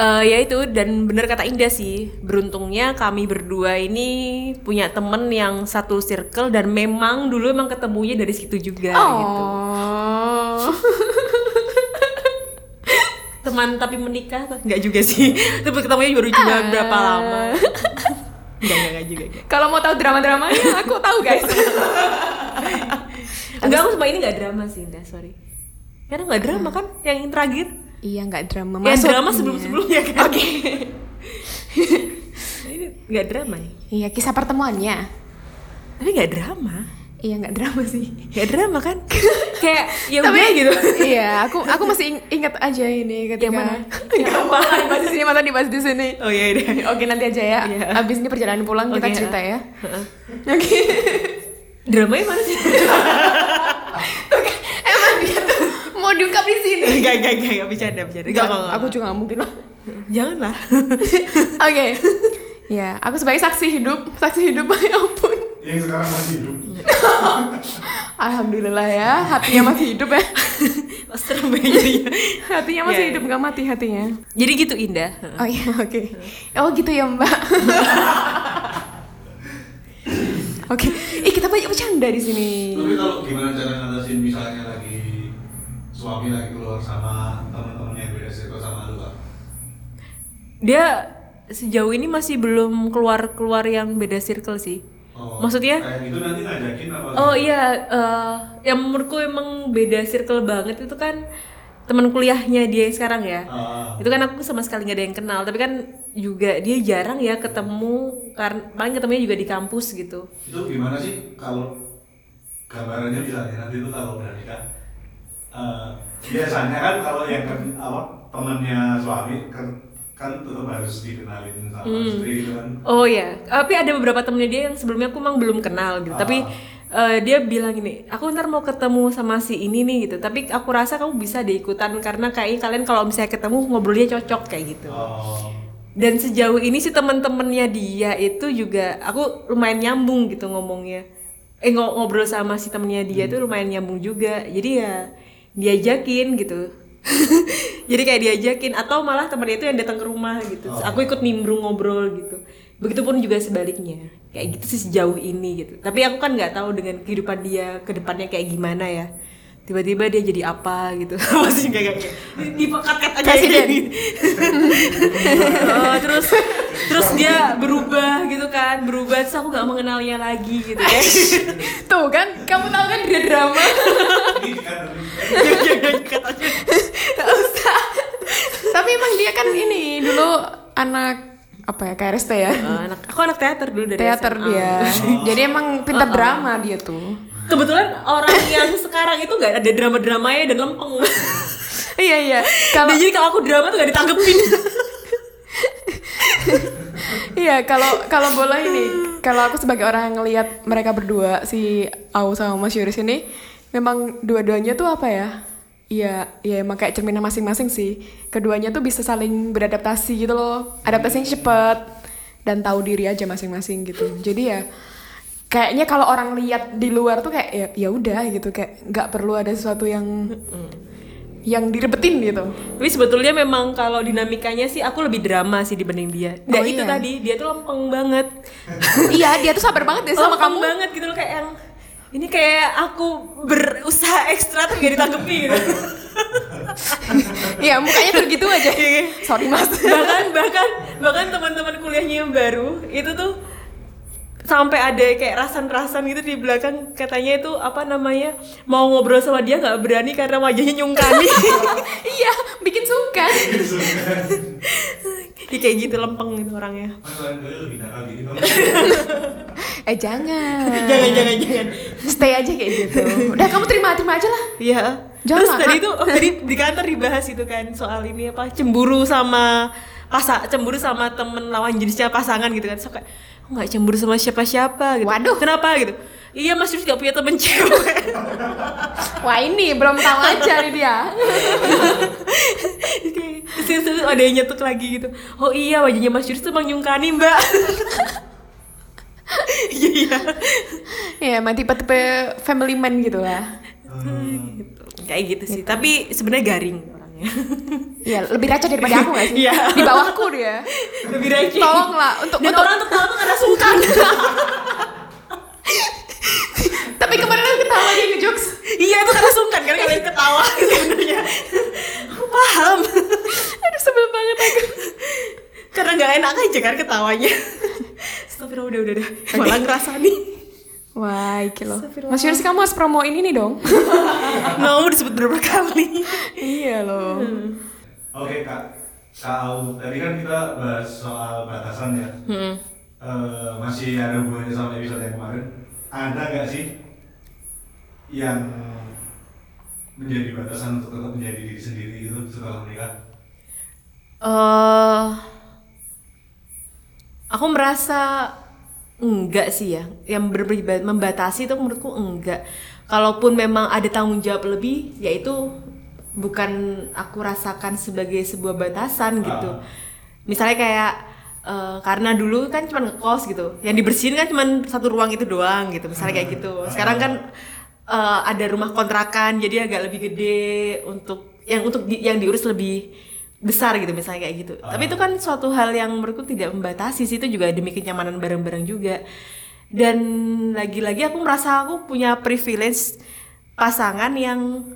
Eh, ya itu dan bener kata Indah sih beruntungnya kami berdua ini punya temen yang satu circle dan memang dulu emang ketemunya dari situ juga gitu Oh. teman tapi menikah nggak juga sih tapi ketemunya baru juga Ah. berapa lama nggak nggak juga. Kalau mau tahu drama-dramanya, aku tahu guys. enggak aku sama ini nggak drama sih Indah sorry karena nggak drama kan yang terakhir iya, nggak drama. yang Maksudnya- drama sebelum sebelumnya kan Oke. ini nggak drama nih Iya, kisah pertemuannya. tapi nggak drama Iya, nggak drama sih. nggak drama kan kayak ya Tapi udah gitu Iya, aku aku masih ing- ingat aja ini ketika Yang mana? Yang apa? Dibahas di sini dibahas di sini. oh iya deh Oke, nanti aja ya. Iya. Abis ini perjalanan pulang kita Oke, cerita ya. Oke. dramanya mana sih Emang dia tuh mau diungkap di sini. Enggak, enggak, enggak, enggak bercanda, bercanda. Enggak, enggak, enggak. aku juga nggak mungkin lah. Janganlah. Oke. Ya, aku sebagai saksi hidup, saksi hidup ya ampun. Yang sekarang masih hidup. Alhamdulillah ya, hatinya masih hidup ya. Mas serem ya jadinya. Hatinya masih Ya, hidup, nggak mati hatinya. Jadi gitu Indah. Oh iya, oke. Oh gitu ya Mbak. Oke, ih kita banyak bercanda di sini. Tapi kalau gimana cara ngatasin misalnya lagi suami lagi keluar sama teman-temannya yang beda circle sama lu kak? Dia sejauh ini masih belum keluar-keluar yang beda circle sih. Oh, Maksudnya? Kayak gitu nanti ngajakin apa? Oh iya, eh yang menurutku emang beda circle banget itu kan teman kuliahnya dia yang sekarang ya. Ah. Itu kan aku sama sekali nggak ada yang kenal, tapi kan juga dia jarang ya ketemu karena paling ketemunya juga di kampus gitu. Itu gimana sih kalau gambarannya misalnya nanti itu kalau udah nikah eh, biasanya kan kalau yang apa temannya suami kan kan tetap harus dikenalin sama Hmm. istri gitu kan. Oh ya, tapi ada beberapa temennya dia yang sebelumnya aku emang belum kenal gitu. Ah. Tapi eh, dia bilang gini, aku ntar mau ketemu sama si ini nih gitu. Tapi aku rasa kamu bisa diikutan karena kayaknya kalian kalau misalnya ketemu ngobrolnya cocok kayak gitu. Oh, Dan sejauh ini sih temen-temennya dia itu juga aku lumayan nyambung gitu ngomongnya. Eh ngo- ngobrol sama si temennya dia tuh lumayan nyambung juga. Jadi ya diajakin gitu. Jadi kayak diajakin atau malah temennya itu yang datang ke rumah gitu. Terus aku ikut nimbrung ngobrol gitu. Begitupun juga sebaliknya. Kayak gitu sih sejauh ini gitu. Tapi aku kan nggak tahu dengan kehidupan dia ke depannya kayak gimana ya. Tiba-tiba dia jadi apa gitu. Masih kayak kayak dipekat-kat aja Presiden. gitu. Oh, terus terus dia berubah gitu kan berubah terus aku nggak mengenalnya lagi gitu ya Tuh kan, kamu tahu kan dia drama. kan. Tapi emang dia kan ini dulu anak apa ya KRST ya Eh, anak aku anak teater dulu dari teater SMA. dia jadi emang pintar drama dia tuh kebetulan orang yang sekarang itu nggak ada drama dramanya dan lempeng iya iya kalau jadi kalau aku drama tuh nggak ditanggepin iya kalau kalau bola ini kalau aku sebagai orang yang ngelihat mereka berdua si Au sama Mas Yuris ini memang dua-duanya tuh apa ya Iya, iya emang kayak cerminan masing-masing sih. Keduanya tuh bisa saling beradaptasi gitu loh. Adaptasinya cepet dan tahu diri aja masing-masing gitu. Jadi ya kayaknya kalau orang lihat di luar tuh kayak ya ya udah gitu kayak nggak perlu ada sesuatu yang yang direbetin gitu. tapi sebetulnya memang kalau dinamikanya sih aku lebih drama sih dibanding dia nah Oh, itu iya. tadi dia tuh lempeng banget iya, dia tuh sabar banget deh sama lempeng kamu. banget gitu loh kayak yang ini kayak aku berusaha ekstra tapi gak ditanggepi gitu Iya, mukanya tuh gitu aja. Sorry Mas. bahkan bahkan bahkan teman-teman kuliahnya yang baru itu tuh sampai ada kayak rasan-rasan gitu di belakang. Katanya itu apa namanya mau ngobrol sama dia nggak berani karena wajahnya nyungkani. Iya bikin sungkan. Ya, kayak gitu lempeng gitu orangnya. Dong. eh jangan. Jangan jangan jangan. Stay aja kayak gitu. Udah kamu terima terima aja lah. Iya. Jangan Terus tadi tuh oh, tadi di kantor dibahas itu kan soal ini apa cemburu sama pasa cemburu sama temen lawan jenisnya pasangan gitu kan. So, kayak "Oh, nggak cemburu sama siapa-siapa gitu. Waduh. Kenapa gitu? Iya Mas Yus gak punya temen cewek. wah ini belum tahu aja nih dia Terus, ada yang nyetuk lagi gitu. Oh iya wajahnya Mas Yus tuh emang nyungkani mbak. Iya iya. ya emang tipe-tipe family man gitu lah Gitu. Kayak gitu sih. Tapi sebenarnya garing orangnya. Iya, lebih receh daripada aku gak sih? Iya. Di bawahku dia. Lebih receh. Tolonglah untuk Dan untuk orang tertawa tuh karena sungkan. tapi kemarin aku ketawa dia ngejokes. Iya itu karena sungkan kan kalian ketawa sebenarnya. Aku paham. Aduh sebel banget aku. karena nggak enak aja kan ketawanya. Astagfirullah udah udah udah. Malah ngerasa nih. Wah, iki loh. Mas Yunus kamu harus promoin ini dong. Mau disebut berapa kali. iya loh. Oke kak, kak Au, tadi kan kita bahas soal batasan ya. Hmm. Eh, masih ada hubungannya sama episode yang kemarin. Ada nggak sih yang menjadi batasan untuk tetap menjadi diri sendiri gitu setelah menikah? Eh, aku merasa enggak sih ya. Yang berbeda membatasi itu menurutku enggak. Kalaupun memang ada tanggung jawab lebih, yaitu bukan aku rasakan sebagai sebuah batasan gitu. Ah. Misalnya kayak eh, karena dulu kan cuma ngekos gitu, yang dibersihin kan cuma satu ruang itu doang gitu, misalnya kayak gitu. Sekarang kan eh, ada rumah kontrakan, jadi agak lebih gede untuk yang untuk di- yang diurus lebih besar gitu misalnya kayak gitu. Ah. Tapi itu kan suatu hal yang menurutku tidak membatasi sih itu juga demi kenyamanan bareng-bareng juga. Dan lagi-lagi aku merasa aku punya privilege pasangan yang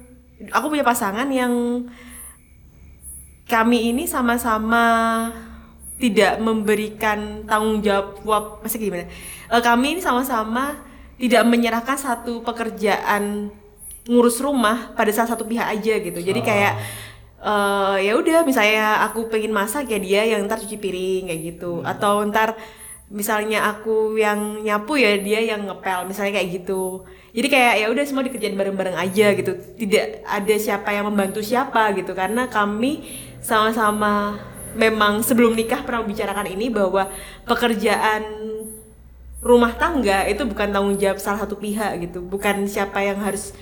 aku punya pasangan yang kami ini sama-sama tidak memberikan tanggung jawab masih gimana? Eh, kami ini sama-sama tidak menyerahkan satu pekerjaan ngurus rumah pada salah satu pihak aja gitu. Jadi Oh. Eh ya udah misalnya aku pengen masak ya dia yang ntar cuci piring kayak gitu. Atau ntar misalnya aku yang nyapu ya dia yang ngepel misalnya kayak gitu. Jadi kayak ya udah semua dikerjain bareng-bareng aja gitu. Tidak ada siapa yang membantu siapa gitu. Karena kami sama-sama memang sebelum nikah pernah membicarakan ini bahwa pekerjaan rumah tangga itu bukan tanggung jawab salah satu pihak gitu. Bukan siapa yang harus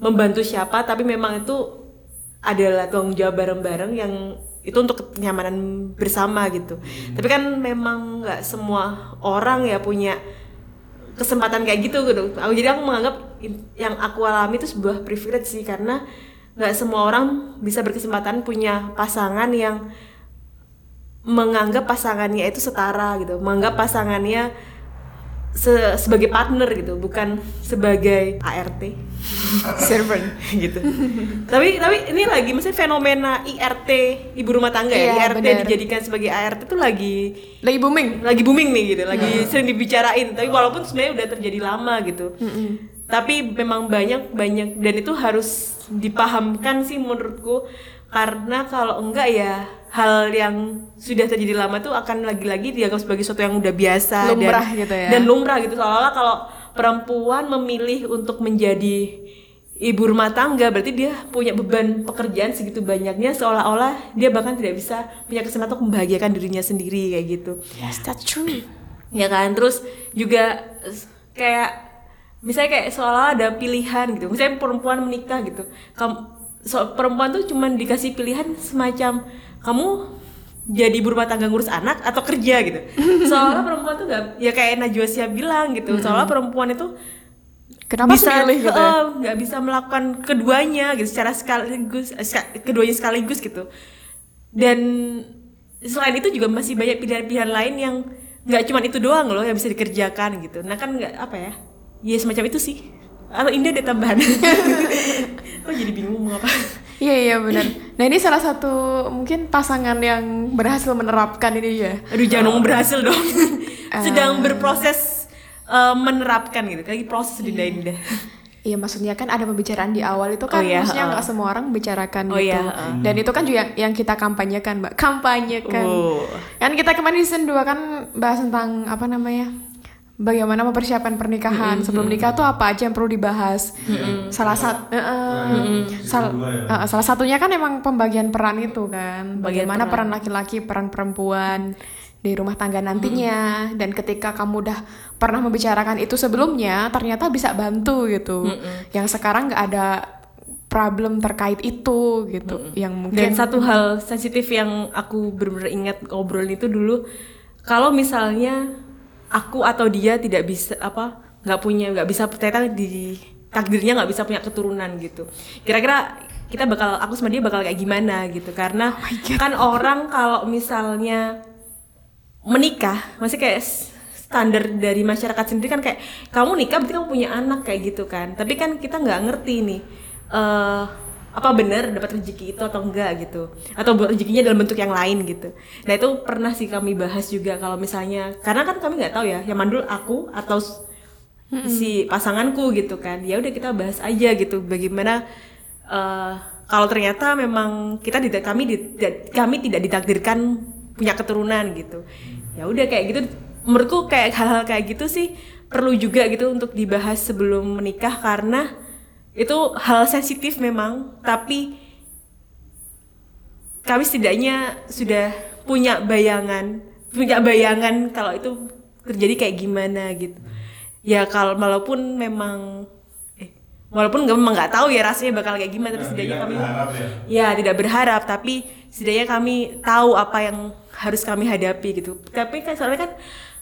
membantu siapa tapi memang itu adalah tanggung jawab bareng-bareng yang itu untuk kenyamanan bersama gitu. Tapi kan memang nggak semua orang ya punya kesempatan kayak gitu gitu. Aku jadi aku menganggap yang aku alami itu sebuah privilege sih karena nggak semua orang bisa berkesempatan punya pasangan yang menganggap pasangannya itu setara gitu menganggap pasangannya se- sebagai partner gitu bukan sebagai ART servant gitu. Tapi tapi ini lagi misalnya fenomena IRT ibu rumah tangga ya? Iya, IRT dijadikan sebagai ART itu lagi Lagi booming. lagi booming nih gitu. Lagi sering dibicarain. Tapi walaupun sebenarnya udah terjadi lama gitu. Tapi memang banyak banyak dan itu harus dipahamkan sih menurutku. Karena kalau enggak ya hal yang sudah terjadi lama tuh akan lagi-lagi dianggap sebagai sesuatu yang udah biasa Lumrah dan, gitu ya. dan lumrah gitu. Seolah-olah kalau perempuan memilih untuk menjadi ibu rumah tangga berarti dia punya beban pekerjaan segitu banyaknya seolah-olah dia bahkan tidak bisa punya kesempatan untuk membahagiakan dirinya sendiri kayak gitu. Yes, that's true. ya kan? Terus juga kayak misalnya kayak seolah ada pilihan gitu. Misalnya perempuan menikah gitu. Kamu so, perempuan tuh cuman dikasih pilihan semacam kamu jadi ibu rumah tangga ngurus anak atau kerja? gitu. Seolah perempuan tuh gak ya kayak Najwa Shihab bilang gitu. Seolah perempuan itu Kenapa bisa milih gitu ya? nggak bisa melakukan keduanya gitu secara sekaligus eh, keduanya sekaligus gitu. Dan selain itu juga masih banyak pilihan-pilihan lain yang nggak cuma itu doang loh yang bisa dikerjakan gitu. Nah kan nggak apa ya ya semacam itu sih atau Indah ada tambahan kok jadi bingung mau apa Iya iya benar. Nah ini salah satu mungkin pasangan yang berhasil menerapkan ini ya. Aduh jangan ngomong berhasil dong. Sedang berproses eh, menerapkan gitu. Lagi proses Dinda Indah. Iya maksudnya kan ada pembicaraan di awal itu kan Oh iya, maksudnya nggak semua orang membicarakan Oh gitu. iya, heeh. Dan itu kan juga yang, yang kita kampanyekan mbak, kampanyekan. Oh. Kan kita kemarin di season 2 kan bahas tentang apa namanya? Bagaimana mempersiapkan pernikahan sebelum nikah tuh apa aja yang perlu dibahas. Salah satu Season dua ya. salah satunya kan emang pembagian peran itu kan. Bagian Bagaimana peran laki-laki, peran perempuan di rumah tangga nantinya dan ketika kamu udah pernah membicarakan itu sebelumnya ternyata bisa bantu gitu. Yang sekarang nggak ada problem terkait itu gitu. Yang mungkin Dan satu hal sensitif yang aku benar-benar ingat ngobrolin itu dulu, kalau misalnya aku atau dia tidak bisa apa nggak punya nggak bisa ternyata di takdirnya nggak bisa punya keturunan gitu. Kira-kira kita bakal aku sama dia bakal kayak gimana gitu. Karena kan orang kalau misalnya menikah masih kayak standar dari masyarakat sendiri kan kayak kamu nikah berarti kamu punya anak kayak gitu kan. Tapi kan kita nggak ngerti nih eh apa benar dapat rezeki itu atau enggak gitu. Atau rezekinya dalam bentuk yang lain gitu. Nah itu pernah sih kami bahas juga kalau misalnya karena kan kami nggak tahu ya yang mandul aku atau si pasanganku gitu kan. Ya udah kita bahas aja gitu bagaimana eh, kalau ternyata memang kita tidak kami tidak kami tidak ditakdirkan punya keturunan gitu. Ya udah kayak gitu. Menurutku kayak hal-hal kayak gitu sih perlu juga gitu untuk dibahas sebelum menikah karena itu hal sensitif memang tapi kami setidaknya sudah punya bayangan punya bayangan kalau itu terjadi kayak gimana gitu ya kalau walaupun memang eh, walaupun nggak memang nggak tahu ya rasanya bakal kayak gimana tapi Nah, setidaknya tidak kami ya. ya tidak berharap tapi setidaknya kami tahu apa yang harus kami hadapi gitu tapi kan soalnya kan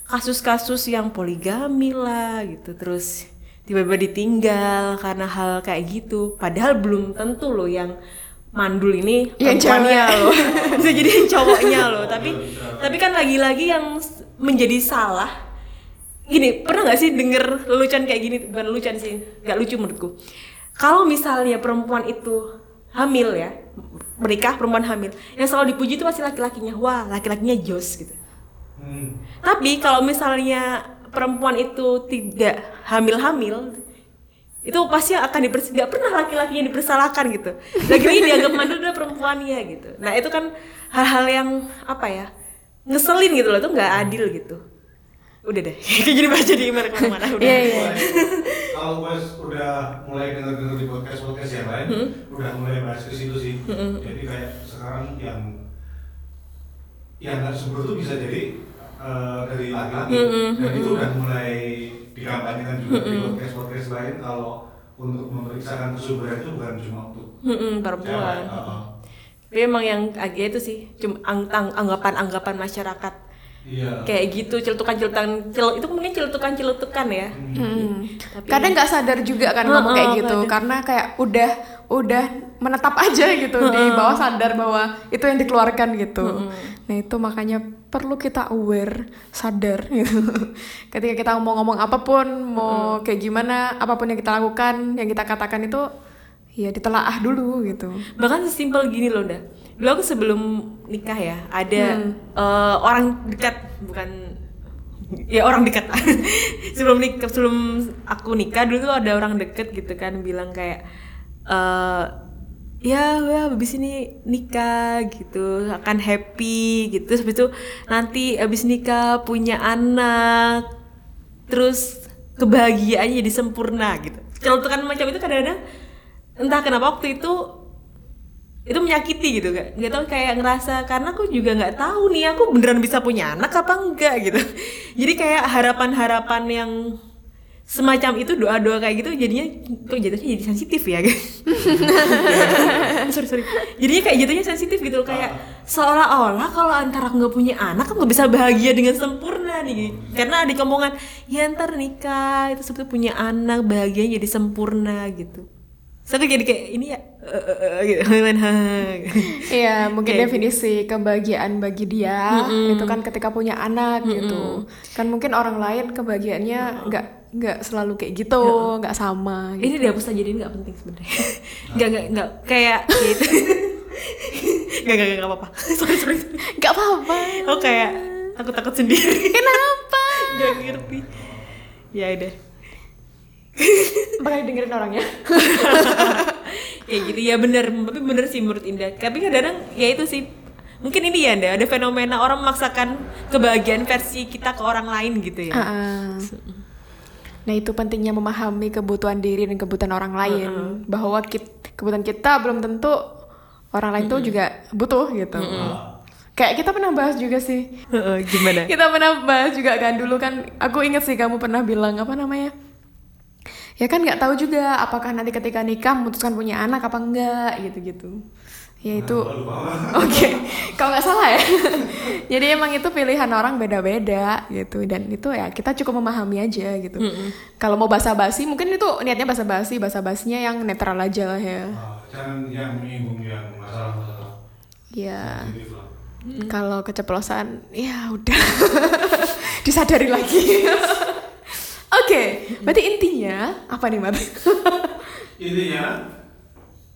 kasus-kasus yang poligami lah gitu terus tiba-tiba ditinggal karena hal kayak gitu. Padahal belum tentu loh yang mandul ini Yang perempuannya cewek. loh. Bisa jadi yang cowoknya loh. Tapi tapi kan lagi-lagi yang menjadi salah. Gini pernah nggak sih denger lelucon kayak gini? Bukan lelucon sih nggak lucu menurutku. Kalau misalnya perempuan itu hamil ya menikah perempuan hamil yang selalu dipuji itu pasti laki-lakinya. Wah laki-lakinya jos gitu. Hmm. tapi kalau misalnya perempuan itu tidak hamil-hamil itu pasti akan dipers nggak pernah laki-laki yang dipersalahkan gitu lagi-lagi dianggap mandul adalah perempuannya gitu nah itu kan hal-hal yang apa ya ngeselin gitu loh itu nggak adil gitu udah deh jadi baca di email ke mana-mana udah Iya, iya. Kalau pas udah mulai denger denger di podcast podcast yang lain, Hmm. udah mulai bahas ke situ sih. Jadi kayak sekarang yang yang nggak tuh bisa jadi eh, dari laki-laki Hmm, dan itu udah mulai dikampanyekan juga di podcast podcast lain kalau untuk memeriksakan kesuburan itu bukan cuma untuk Mm-mm, perempuan cewek. Heeh. tapi emang yang agak itu sih cuma ang- ang- anggapan-anggapan masyarakat Iya. kayak gitu celutukan-celutukan cel- itu mungkin celutukan-celutukan ya Hmm. Tapi- Kadang nggak sadar juga kan ngomong kayak gitu kadang. karena kayak udah udah menetap aja gitu di bawah sadar bahwa itu yang dikeluarkan gitu. Nah itu makanya perlu kita aware, sadar gitu. Ketika kita ngomong-ngomong apa pun, mau kayak gimana, apa pun yang kita lakukan, yang kita katakan itu ya ditelaah dulu gitu. bahkan sesimpel gini loh dah dulu aku sebelum nikah ya ada eh, orang dekat bukan ya orang dekat sebelum nikah sebelum aku nikah dulu tuh ada orang deket gitu kan bilang kayak eh ya ya habis ini nikah gitu akan happy gitu. Habis itu nanti habis nikah punya anak terus kebahagiaannya jadi sempurna gitu. Celutukan macam itu kadang-kadang entah kenapa waktu itu itu menyakiti gitu gak nggak tahu kayak ngerasa karena aku juga nggak tahu nih aku beneran bisa punya anak apa enggak? gitu. Jadi kayak harapan-harapan yang semacam itu doa-doa kayak gitu jadinya kok jatuhnya jadi sensitif ya guys? Sorry sorry. Jadinya kayak jatuhnya sensitif gitu loh kayak seolah-olah kalau antara nggak punya anak aku nggak bisa bahagia dengan sempurna nih karena ada omongan ya ntar nikah itu sebetulnya punya anak bahagia jadi sempurna gitu. Saya jadi kayak ini ya eh, eh, eh, gitu. Iya, mungkin Kayak definisi kebahagiaan bagi dia itu kan ketika punya anak gitu. Kan mungkin orang lain kebahagiaannya nggak nggak selalu kayak gitu nggak sama gitu. ini dihapus aja ini nggak penting sebenarnya. Nggak nggak nggak kayak gitu. Nggak nggak nggak apa-apa. Sorry sorry nggak apa-apa. Oh kayak takut takut sendiri. Kenapa? Nggak ngerti. Ya udah. Bakal dengerin orangnya kayak gitu ya bener. Tapi bener sih menurut Indah. Tapi kadang-kadang ya itu sih. Mungkin ini ya ada fenomena orang memaksakan kebahagiaan versi kita ke orang lain gitu ya. Ah. Nah itu pentingnya memahami kebutuhan diri dan kebutuhan orang lain bahwa kit- kebutuhan kita belum tentu orang lain tuh juga butuh gitu. Kayak kita pernah bahas juga sih. Gimana Kita pernah bahas juga kan dulu kan. Aku inget sih kamu pernah bilang apa namanya? Ya kan nggak tahu juga apakah nanti ketika nikah memutuskan punya anak apa enggak gitu-gitu. Ya itu Oke, kalau nggak salah ya. Jadi emang itu pilihan orang beda-beda gitu dan itu ya kita cukup memahami aja gitu. Kalau mau basa-basi mungkin itu niatnya basa-basi, basa-basinya yang netral aja lah ya. Ah, jangan yang menyinggung yang masalah-masalah Ya, kalau keceplosan ya udah disadari lagi. Oke, berarti intinya apa nih, Mat? intinya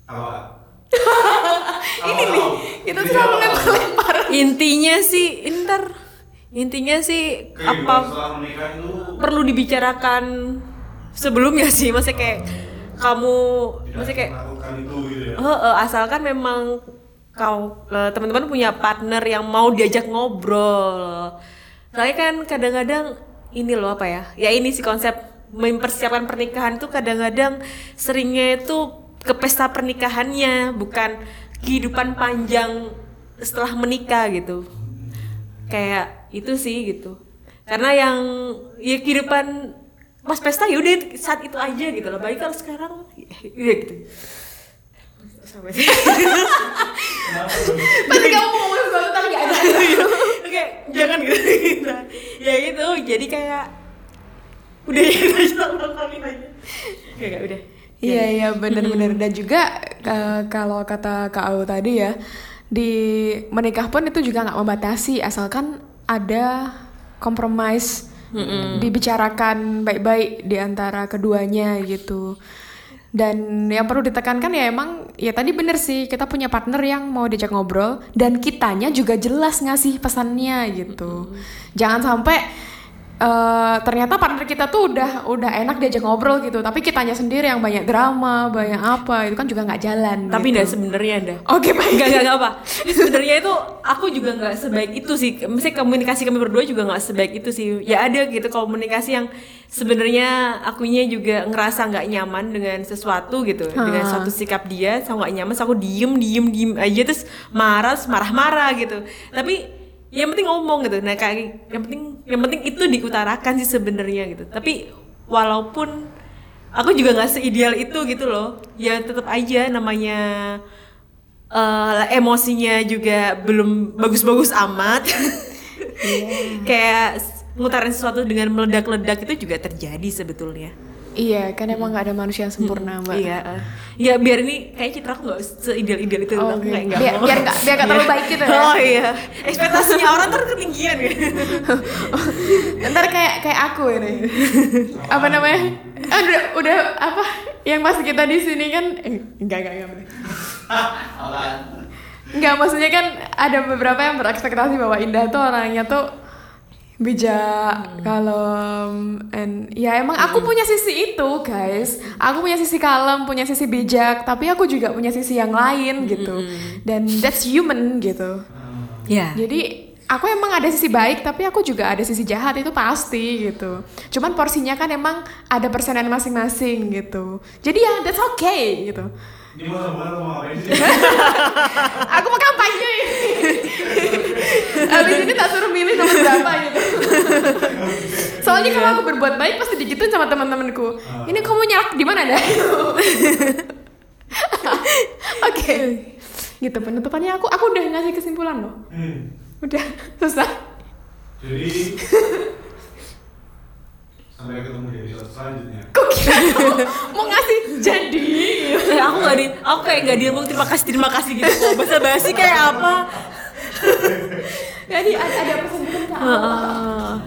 apa Ini nih, kita selalu lempar-lempar. intinya sih inter intinya sih kehidupan apa perlu dibicarakan sebelumnya sih maksudnya kayak kamu maksudnya kayak itu gitu ya Eh, eh, asalkan memang kau eh, teman-teman punya partner yang mau diajak ngobrol. Soalnya kan kadang-kadang ini loh apa ya? Ya ini sih konsep mempersiapkan pernikahan tuh kadang-kadang seringnya itu ke pesta pernikahannya, bukan kehidupan panjang setelah menikah gitu. Kayak itu sih gitu. Karena yang ya kehidupan pas pesta ya udah saat itu aja gitu loh. Baik kalau sekarang ya gitu. Sampai sih. Pasti kamu mau ngomong sesuatu tapi nggak ada. Oke, jangan gitu. ya gitu, jadi kayak udah ya kita aja. Oke, enggak udah. Iya iya benar-benar dan juga eh, kalau kata Kak Au tadi ya di menikah pun itu juga nggak membatasi asalkan ada kompromis dibicarakan baik-baik di antara keduanya gitu. Dan yang perlu ditekankan ya emang ya tadi bener sih kita punya partner yang mau diajak ngobrol dan kitanya juga jelas ngasih pesannya gitu. Jangan sampai eh, ternyata partner kita tuh udah udah enak diajak ngobrol gitu tapi kitanya sendiri yang banyak drama banyak apa itu kan juga nggak jalan Tapi gitu. enggak sebenarnya ada. oke baik Enggak, enggak, enggak apa. Sebenarnya itu aku juga enggak sebaik itu sih. Mesti komunikasi kami berdua juga enggak sebaik itu sih. Ya ada gitu komunikasi yang sebenarnya akunya juga ngerasa nggak nyaman dengan sesuatu gitu. Dengan suatu sikap dia, sama nggak nyaman, so aku diem, diem, diem aja terus marah, marah-marah gitu. Tapi yang penting ngomong gitu. Nah kayak yang penting yang penting itu diutarakan sih sebenarnya gitu. Tapi walaupun aku juga nggak seideal itu gitu loh. Ya tetap aja namanya eh emosinya juga belum bagus-bagus amat. Kayak s- ngutarin sesuatu dengan meledak-ledak itu juga terjadi sebetulnya. Iya kan emang nggak ada manusia yang sempurna mbak Iya. Ya biar ini kayak citra aku nggak seideal-ideal itu Oh, aku oke. kayak nggak Biar- mau. biar nggak- biar nggak terlalu baik gitu ya? Oh iya. Ekspektasinya orang tuh ketinggian gitu. ntar kayak kayak aku ini apa namanya Ah, udah udah apa yang pas kita di sini kan eh, enggak enggak enggak. Enggak, maksudnya kan ada beberapa yang berekspektasi bahwa Indah tuh orangnya tuh bijak, kalem, and ya emang aku punya sisi itu guys. Aku punya sisi kalem, punya sisi bijak, tapi aku juga punya sisi yang lain gitu. Dan that's human gitu. Ya. Jadi aku emang ada sisi baik, tapi aku juga ada sisi jahat itu pasti gitu. Cuman porsinya kan emang ada persenan masing-masing gitu. Jadi ya that's okay gitu. Ini mau sama mau ngapain sih Aku mau kampanye. Habis ini tak suruh milih nomor berapa gitu. Soalnya kalau aku berbuat baik pasti digituin sama teman-temanku. Ini kamu nyalak di mana dah? Oke. Gitu penutupannya aku aku udah ngasih kesimpulan loh. Hmm. Udah susah. jadi sampai ketemu di episode selanjutnya Kok kira kamu mau ngasih jadi? Eh, aku nggak di, aku kayak nggak diomong terima kasih terima kasih gitu. Kok bahasa basi kayak apa? Jadi ada, ada pesan-pesan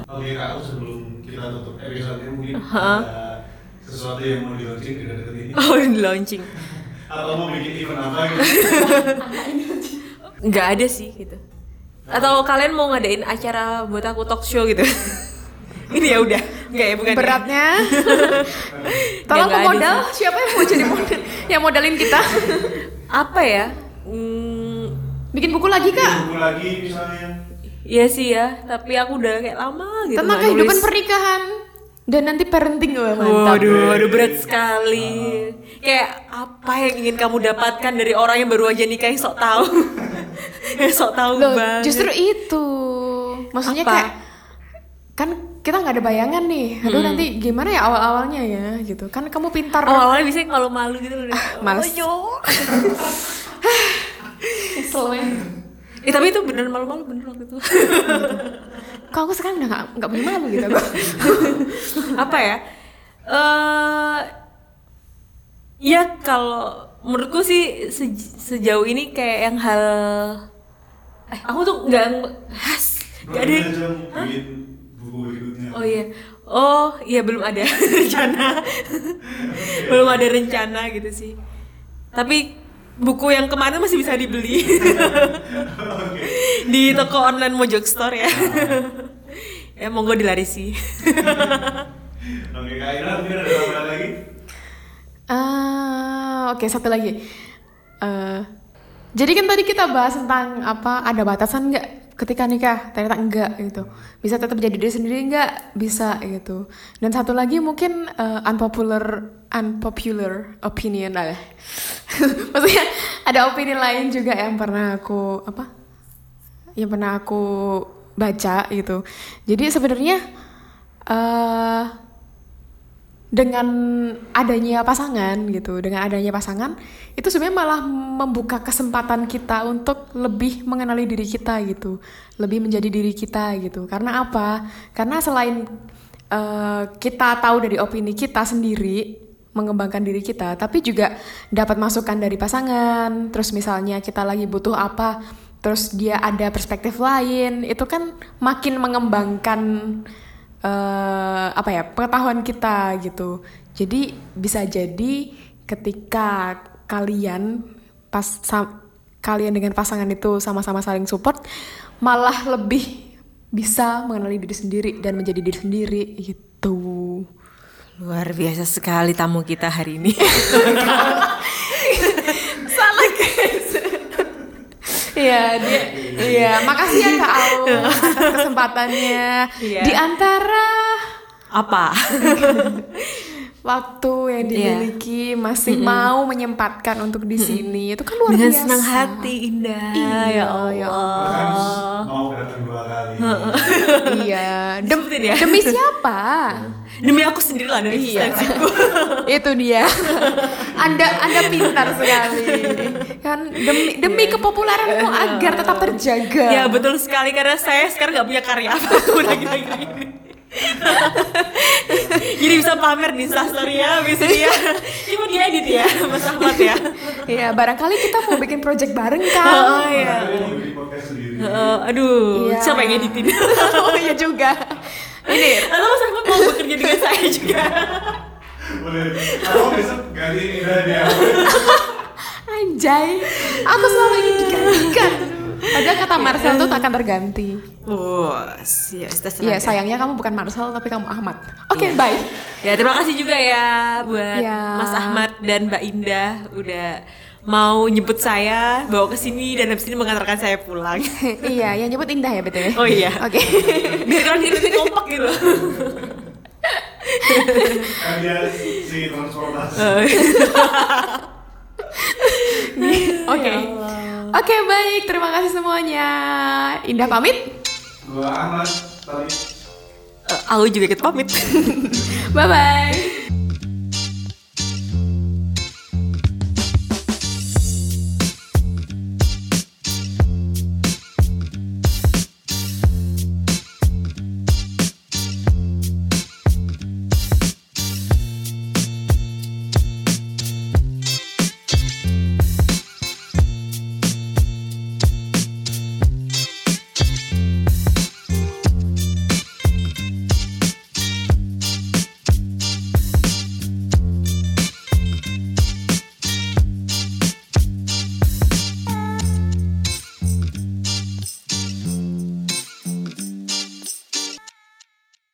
oke kak aku sebelum kita kita tutup episode ini mungkin ada sesuatu yang mau di launching dekat-dekat ini Oh, di launching. atau mau bikin event apa gitu Nggak ada sih gitu. Atau kalian mau ngadain acara buat aku talk show gitu? Ini ya udah, nggak ya bukan. ya? Beratnya. Tolong nggak ada pemodal, siapa yang mau jadi model? yang modalin kita? Apa ya? Hmm, Bikin buku lagi kak? Tunggu lagi misalnya Iya sih ya, tapi aku udah kayak lama gitu. Tentang kehidupan nulis. pernikahan dan nanti parenting wah mantap. Waduh, waduh berat sekali. Kayak apa yang ingin kamu dapatkan dari orang yang baru aja nikah yang sok tahu? yang sok tahu Loh, banget. justru itu. Maksudnya Apa? kayak kan kita nggak ada bayangan nih. Aduh Hmm. nanti gimana ya awal-awalnya ya gitu. Kan kamu pintar. Oh, awalnya biasanya kalau malu gitu loh. males. Oh, yo. Kesel ya. Eh tapi itu bener malu-malu bener waktu itu. Kok aku sekarang udah nggak nggak punya malu gitu aku. apa ya? Eh ya kalau menurutku sih sej- sejauh ini kayak yang hal eh aku tuh nggak has nggak ada buku berikutnya Oh iya. Oh, iya belum ada rencana. belum ada rencana gitu sih. Tapi buku yang kemarin masih bisa dibeli di toko online Mojok Store ya. ya monggo dilarisi. Oke Kak Ira mungkin ada tambahan lagi Ah, oke satu lagi. Eh, jadi kan tadi kita bahas tentang apa ada batasan nggak ketika nikah? Ternyata enggak gitu. Bisa tetap jadi diri sendiri nggak? Bisa gitu. Dan satu lagi mungkin eh, unpopular unpopular opinion lah. Maksudnya ada opini lain juga yang pernah aku apa? Yang pernah aku baca gitu. Jadi sebenarnya eh dengan adanya pasangan gitu, dengan adanya pasangan itu sebenarnya malah membuka kesempatan kita untuk lebih mengenali diri kita gitu, lebih menjadi diri kita gitu. Karena apa? Karena selain eh, kita tahu dari opini kita sendiri, mengembangkan diri kita, tapi juga dapat masukan dari pasangan. Terus misalnya kita lagi butuh apa, terus dia ada perspektif lain, itu kan makin mengembangkan eh apa ya pengetahuan kita gitu. Jadi bisa jadi ketika kalian pas sa- kalian dengan pasangan itu sama-sama saling support, malah lebih bisa mengenali diri sendiri dan menjadi diri sendiri gitu. Luar biasa sekali tamu kita hari ini. Salah guys. Iya, dia iya, makasih ya Kak Aung atas kesempatannya. Iya. Di antara Apa? waktu yang Iya. dimiliki masih mau menyempatkan untuk di sini itu kan luar Dengan biasa. senang hati Indah. Iya, ya ya Allah. Bahkan mau datang dua kali iya, Dem- ya. demi siapa? Demi aku sendiri lah dari Iya. eksistensiku. itu dia. anda Anda pintar sekali. Kan demi demi kepopuleranmu agar tetap terjaga. Ya betul sekali karena saya sekarang nggak punya karya apa pun lagi-lagi ini. Jadi bisa pamer di instastory ya, bisa dia. Cuma dia edit ya, Mas Ahmad ya. Iya, barangkali kita mau bikin project bareng kan. Oh iya. Eh, aduh, Iya. siapa yang editin? oh iya juga. Ini Atau Mas Ahmad mau bekerja dengan saya juga? Boleh Kalau besok ganti Ira dia anjay. Aku selalu ingin digantikan. Padahal kata Marcel tuh tak akan terganti. Wah, siap, Iya, sayangnya kamu bukan Marcel tapi kamu Ahmad. Oke, bye. Ya terima kasih juga ya buat Ya. Mas Ahmad dan Mbak Indah udah mau nyebut saya bawa ke sini dan habis ini mengantarkan saya pulang. iya, yang nyebut Indah ya BTW. Oh iya. Oke. Biar kalian jadi kompak gitu. Kan dia si transportasi Oke. Oke, baik. Terima kasih semuanya. Indah pamit. Gua Ahmad Tadi Eh, aku juga ikut pamit. Bye bye.